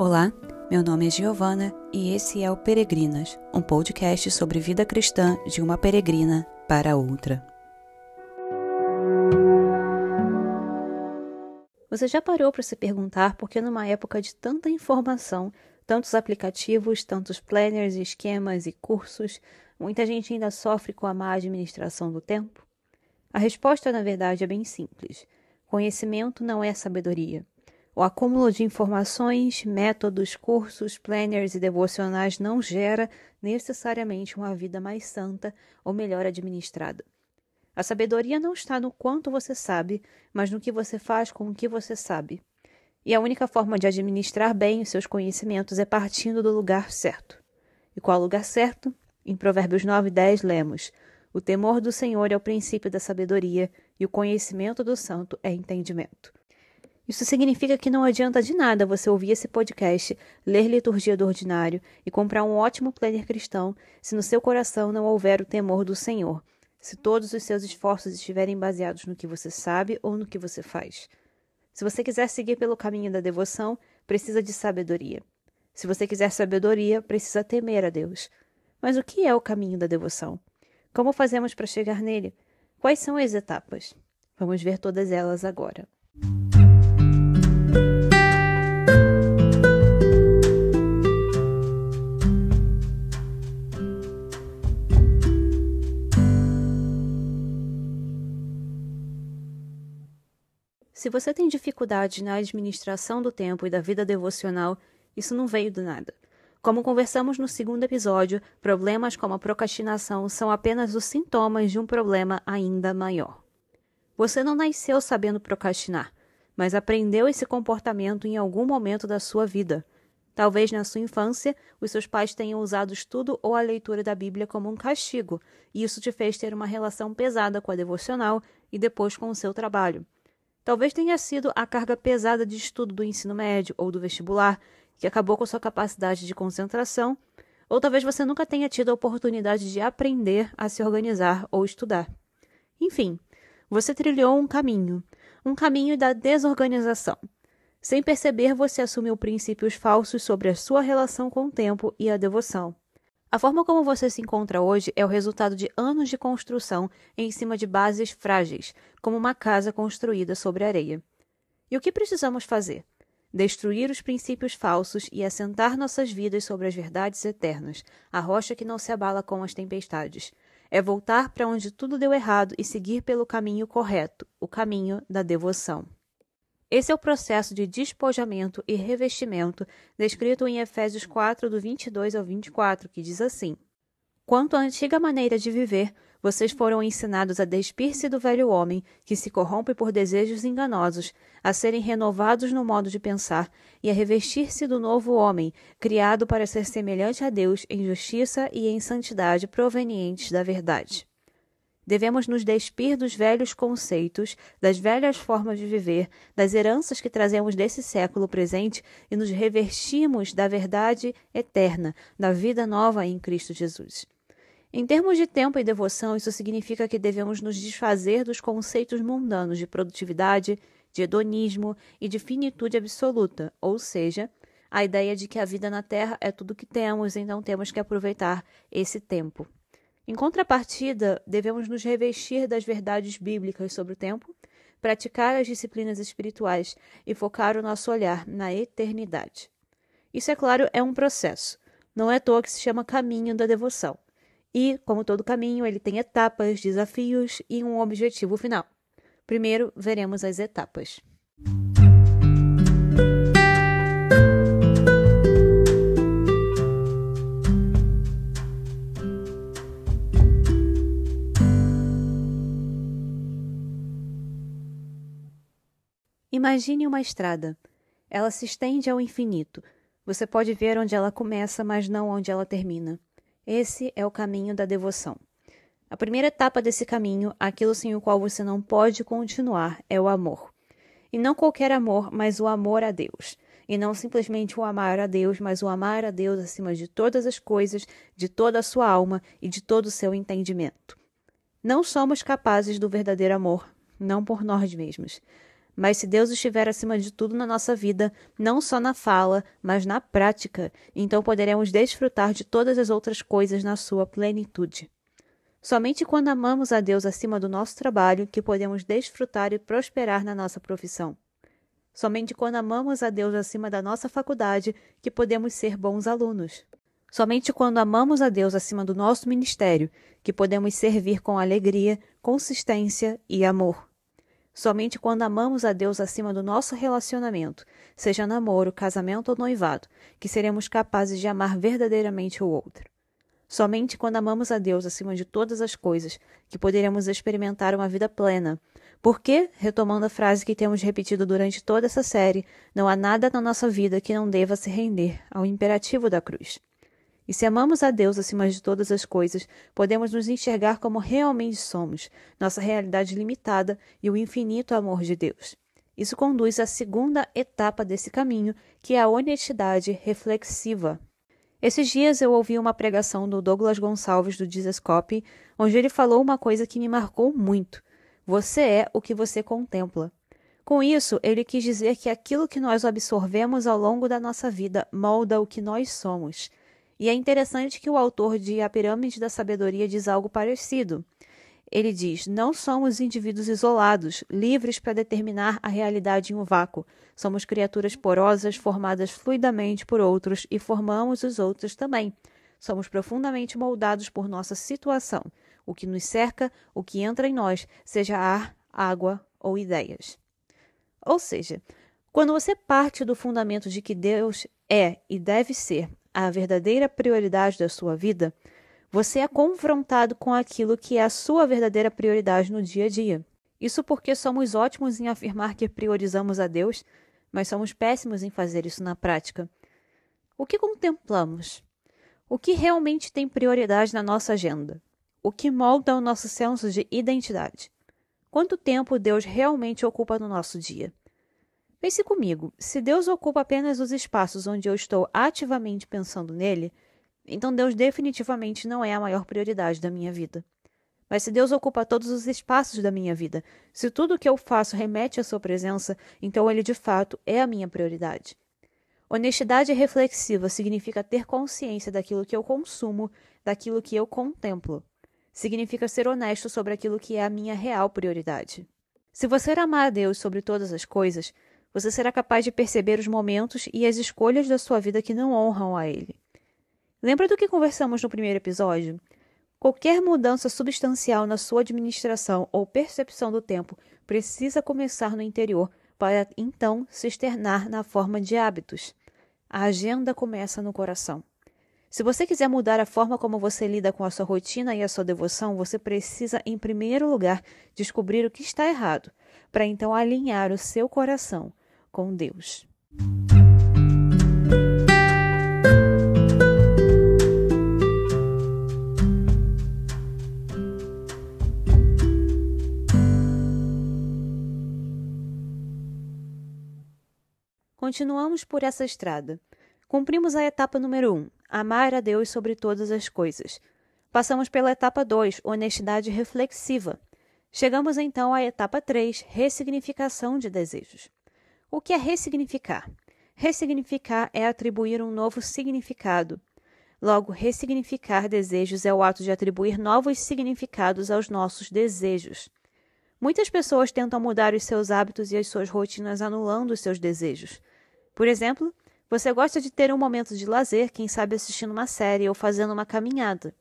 Olá, meu nome é Giovana e esse é o Peregrinas, um podcast sobre vida cristã de uma peregrina para outra. Você já parou para se perguntar por que, numa época de tanta informação, tantos aplicativos, tantos planners, esquemas e cursos, muita gente ainda sofre com a má administração do tempo? A resposta, na verdade, é bem simples. Conhecimento não é sabedoria. O acúmulo de informações, métodos, cursos, planners e devocionais não gera necessariamente uma vida mais santa ou melhor administrada. A sabedoria não está no quanto você sabe, mas no que você faz com o que você sabe. E a única forma de administrar bem os seus conhecimentos é partindo do lugar certo. E qual lugar certo? Em Provérbios 9 e 10 lemos: O temor do Senhor é o princípio da sabedoria, e o conhecimento do santo é entendimento. Isso significa que não adianta de nada você ouvir esse podcast, ler liturgia do ordinário e comprar um ótimo planner cristão se no seu coração não houver o temor do Senhor, se todos os seus esforços estiverem baseados no que você sabe ou no que você faz. Se você quiser seguir pelo caminho da devoção, precisa de sabedoria. Se você quiser sabedoria, precisa temer a Deus. Mas o que é o caminho da devoção? Como fazemos para chegar nele? Quais são as etapas? Vamos ver todas elas agora. Se você tem dificuldade na administração do tempo e da vida devocional, isso não veio do nada. Como conversamos no segundo episódio, problemas como a procrastinação são apenas os sintomas de um problema ainda maior. Você não nasceu sabendo procrastinar, mas aprendeu esse comportamento em algum momento da sua vida. Talvez na sua infância, os seus pais tenham usado o estudo ou a leitura da Bíblia como um castigo, e isso te fez ter uma relação pesada com a devocional e depois com o seu trabalho. Talvez tenha sido a carga pesada de estudo do ensino médio ou do vestibular que acabou com sua capacidade de concentração, ou talvez você nunca tenha tido a oportunidade de aprender a se organizar ou estudar. Enfim, você trilhou um caminho, um caminho da desorganização. Sem perceber, você assumiu princípios falsos sobre a sua relação com o tempo e a devoção. A forma como você se encontra hoje é o resultado de anos de construção em cima de bases frágeis, como uma casa construída sobre areia. E o que precisamos fazer? Destruir os princípios falsos e assentar nossas vidas sobre as verdades eternas, a rocha que não se abala com as tempestades. É voltar para onde tudo deu errado e seguir pelo caminho correto, o caminho da devoção. Esse é o processo de despojamento e revestimento descrito em Efésios 4, do 22 ao 24, que diz assim: Quanto à antiga maneira de viver, vocês foram ensinados a despir-se do velho homem, que se corrompe por desejos enganosos, a serem renovados no modo de pensar e a revestir-se do novo homem, criado para ser semelhante a Deus em justiça e em santidade provenientes da verdade. Devemos nos despir dos velhos conceitos, das velhas formas de viver, das heranças que trazemos desse século presente e nos revestimos da verdade eterna, da vida nova em Cristo Jesus. Em termos de tempo e devoção, isso significa que devemos nos desfazer dos conceitos mundanos de produtividade, de hedonismo e de finitude absoluta, ou seja, a ideia de que a vida na Terra é tudo que temos, então temos que aproveitar esse tempo. Em contrapartida, devemos nos revestir das verdades bíblicas sobre o tempo, praticar as disciplinas espirituais e focar o nosso olhar na eternidade. Isso, é claro, é um processo. Não é à toa que se chama caminho da devoção. E, como todo caminho, ele tem etapas, desafios e um objetivo final. Primeiro, veremos as etapas. Imagine uma estrada. Ela se estende ao infinito. Você pode ver onde ela começa, mas não onde ela termina. Esse é o caminho da devoção. A primeira etapa desse caminho, aquilo sem o qual você não pode continuar, é o amor. E não qualquer amor, mas o amor a Deus. E não simplesmente o amar a Deus, mas o amar a Deus acima de todas as coisas, de toda a sua alma e de todo o seu entendimento. Não somos capazes do verdadeiro amor, não por nós mesmos Mas se Deus estiver acima de tudo na nossa vida, não só na fala, mas na prática, então poderemos desfrutar de todas as outras coisas na sua plenitude. Somente quando amamos a Deus acima do nosso trabalho que podemos desfrutar e prosperar na nossa profissão. Somente quando amamos a Deus acima da nossa faculdade que podemos ser bons alunos. Somente quando amamos a Deus acima do nosso ministério que podemos servir com alegria, consistência e amor. Somente quando amamos a Deus acima do nosso relacionamento, seja namoro, casamento ou noivado, que seremos capazes de amar verdadeiramente o outro. Somente quando amamos a Deus acima de todas as coisas que poderemos experimentar uma vida plena. Porque, retomando a frase que temos repetido durante toda essa série, não há nada na nossa vida que não deva se render ao imperativo da cruz. E se amamos a Deus acima de todas as coisas, podemos nos enxergar como realmente somos, nossa realidade limitada e o infinito amor de Deus. Isso conduz à segunda etapa desse caminho, que é a honestidade reflexiva. Esses dias eu ouvi uma pregação do Douglas Gonçalves do Dizescope, onde ele falou uma coisa que me marcou muito. Você é o que você contempla. Com isso, ele quis dizer que aquilo que nós absorvemos ao longo da nossa vida molda o que nós somos. E é interessante que o autor de A Pirâmide da Sabedoria diz algo parecido. Ele diz: Não somos indivíduos isolados, livres para determinar a realidade em um vácuo. Somos criaturas porosas, formadas fluidamente por outros e formamos os outros também. Somos profundamente moldados por nossa situação, o que nos cerca, o que entra em nós, seja ar, água ou ideias. Ou seja, quando você parte do fundamento de que Deus é e deve ser a verdadeira prioridade da sua vida, você é confrontado com aquilo que é a sua verdadeira prioridade no dia a dia. Isso porque somos ótimos em afirmar que priorizamos a Deus, mas somos péssimos em fazer isso na prática. O que contemplamos? O que realmente tem prioridade na nossa agenda? O que molda o nosso senso de identidade? Quanto tempo Deus realmente ocupa no nosso dia? Pense comigo: se Deus ocupa apenas os espaços onde eu estou ativamente pensando nele, então Deus definitivamente não é a maior prioridade da minha vida. Mas se Deus ocupa todos os espaços da minha vida, se tudo o que eu faço remete à sua presença, então ele de fato é a minha prioridade. Honestidade reflexiva significa ter consciência daquilo que eu consumo, daquilo que eu contemplo. Significa ser honesto sobre aquilo que é a minha real prioridade. Se você amar a Deus sobre todas as coisas, você será capaz de perceber os momentos e as escolhas da sua vida que não honram a Ele. Lembra do que conversamos no primeiro episódio? Qualquer mudança substancial na sua administração ou percepção do tempo precisa começar no interior para então se externar na forma de hábitos. A agenda começa no coração. Se você quiser mudar a forma como você lida com a sua rotina e a sua devoção, você precisa, em primeiro lugar, descobrir o que está errado, para então alinhar o seu coração com Deus. Continuamos por essa estrada. Cumprimos a etapa número 1, um, amar a Deus sobre todas as coisas. Passamos pela etapa 2, honestidade reflexiva. Chegamos então à etapa 3, ressignificação de desejos. O que é ressignificar? Ressignificar é atribuir um novo significado. Logo, ressignificar desejos é o ato de atribuir novos significados aos nossos desejos. Muitas pessoas tentam mudar os seus hábitos e as suas rotinas anulando os seus desejos. Por exemplo, você gosta de ter um momento de lazer, quem sabe assistindo uma série ou fazendo uma caminhada.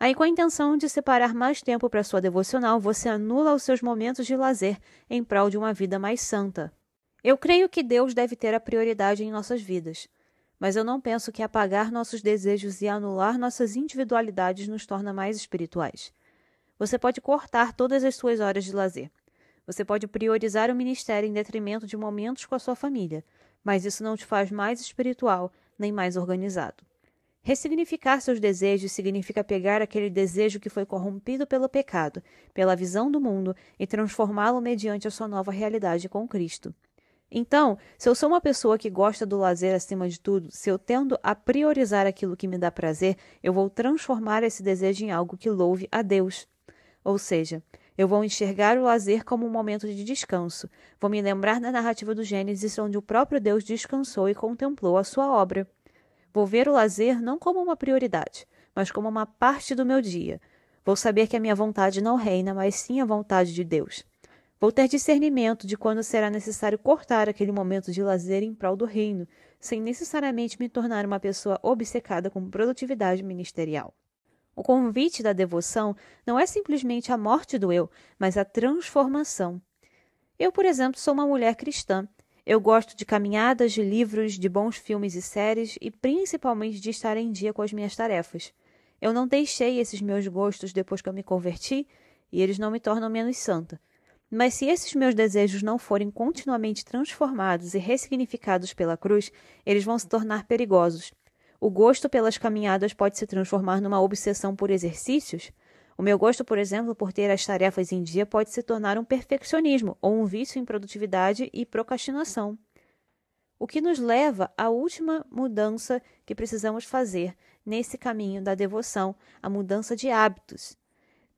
Aí, com a intenção de separar mais tempo para sua devocional, você anula os seus momentos de lazer em prol de uma vida mais santa. Eu creio que Deus deve ter a prioridade em nossas vidas, mas eu não penso que apagar nossos desejos e anular nossas individualidades nos torna mais espirituais. Você pode cortar todas as suas horas de lazer. Você pode priorizar o ministério em detrimento de momentos com a sua família, mas isso não te faz mais espiritual nem mais organizado. Ressignificar seus desejos significa pegar aquele desejo que foi corrompido pelo pecado, pela visão do mundo, e transformá-lo mediante a sua nova realidade com Cristo. Então, se eu sou uma pessoa que gosta do lazer acima de tudo, se eu tendo a priorizar aquilo que me dá prazer, eu vou transformar esse desejo em algo que louve a Deus. Ou seja, Eu vou enxergar o lazer como um momento de descanso. Vou me lembrar da narrativa do Gênesis, onde o próprio Deus descansou e contemplou a sua obra. Vou ver o lazer não como uma prioridade, mas como uma parte do meu dia. Vou saber que a minha vontade não reina, mas sim a vontade de Deus. Vou ter discernimento de quando será necessário cortar aquele momento de lazer em prol do reino, sem necessariamente me tornar uma pessoa obcecada com produtividade ministerial. O convite da devoção não é simplesmente a morte do eu, mas a transformação. Eu, por exemplo, sou uma mulher cristã. Eu gosto de caminhadas, de livros, de bons filmes e séries e principalmente de estar em dia com as minhas tarefas. Eu não deixei esses meus gostos depois que eu me converti e eles não me tornam menos santa. Mas se esses meus desejos não forem continuamente transformados e ressignificados pela cruz, eles vão se tornar perigosos. O gosto pelas caminhadas pode se transformar numa obsessão por exercícios? O meu gosto, por exemplo, por ter as tarefas em dia pode se tornar um perfeccionismo ou um vício em produtividade e procrastinação. O que nos leva à última mudança que precisamos fazer nesse caminho da devoção, a mudança de hábitos.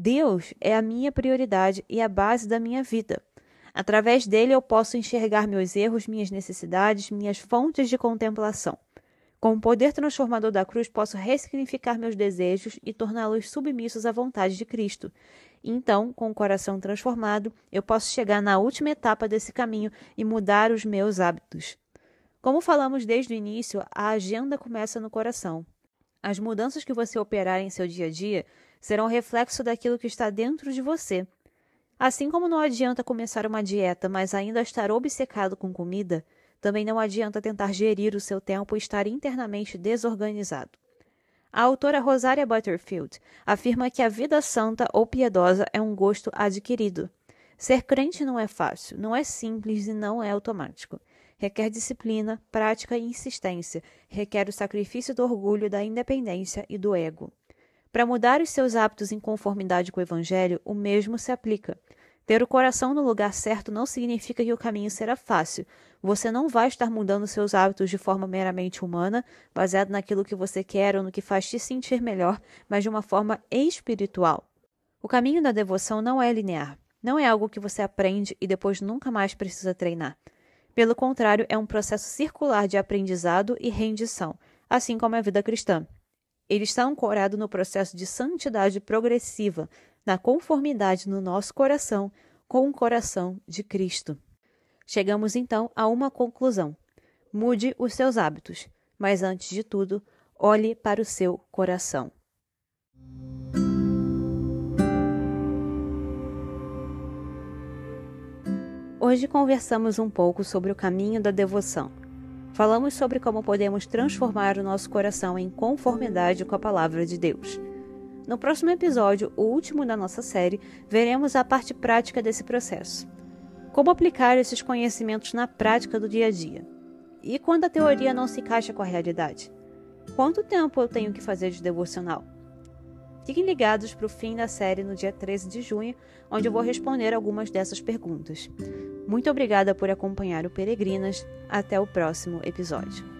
Deus é a minha prioridade e a base da minha vida. Através dele eu posso enxergar meus erros, minhas necessidades, minhas fontes de contemplação. Com o poder transformador da cruz, posso ressignificar meus desejos e torná-los submissos à vontade de Cristo. Então, com o coração transformado, eu posso chegar na última etapa desse caminho e mudar os meus hábitos. Como falamos desde o início, a agenda começa no coração. As mudanças que você operar em seu dia a dia serão reflexo daquilo que está dentro de você. Assim como não adianta começar uma dieta, mas ainda estar obcecado com comida, também não adianta tentar gerir o seu tempo e estar internamente desorganizado. A autora Rosária Butterfield afirma que a vida santa ou piedosa é um gosto adquirido. Ser crente não é fácil, não é simples e não é automático. Requer disciplina, prática e insistência. Requer o sacrifício do orgulho, da independência e do ego. Para mudar os seus hábitos em conformidade com o Evangelho, o mesmo se aplica. Ter o coração no lugar certo não significa que o caminho será fácil. Você não vai estar mudando seus hábitos de forma meramente humana, baseado naquilo que você quer ou no que faz te sentir melhor, mas de uma forma espiritual. O caminho da devoção não é linear. Não é algo que você aprende e depois nunca mais precisa treinar. Pelo contrário, é um processo circular de aprendizado e rendição, assim como a vida cristã. Ele está ancorado no processo de santidade progressiva, na conformidade no nosso coração com o coração de Cristo. Chegamos então a uma conclusão. Mude os seus hábitos, mas antes de tudo, olhe para o seu coração. Hoje conversamos um pouco sobre o caminho da devoção. Falamos sobre como podemos transformar o nosso coração em conformidade com a palavra de Deus. No próximo episódio, o último da nossa série, veremos a parte prática desse processo. Como aplicar esses conhecimentos na prática do dia a dia? E quando a teoria não se encaixa com a realidade? Quanto tempo eu tenho que fazer de devocional? Fiquem ligados para o fim da série no dia 13 de junho, onde eu vou responder algumas dessas perguntas. Muito obrigada por acompanhar o Peregrinas. Até o próximo episódio.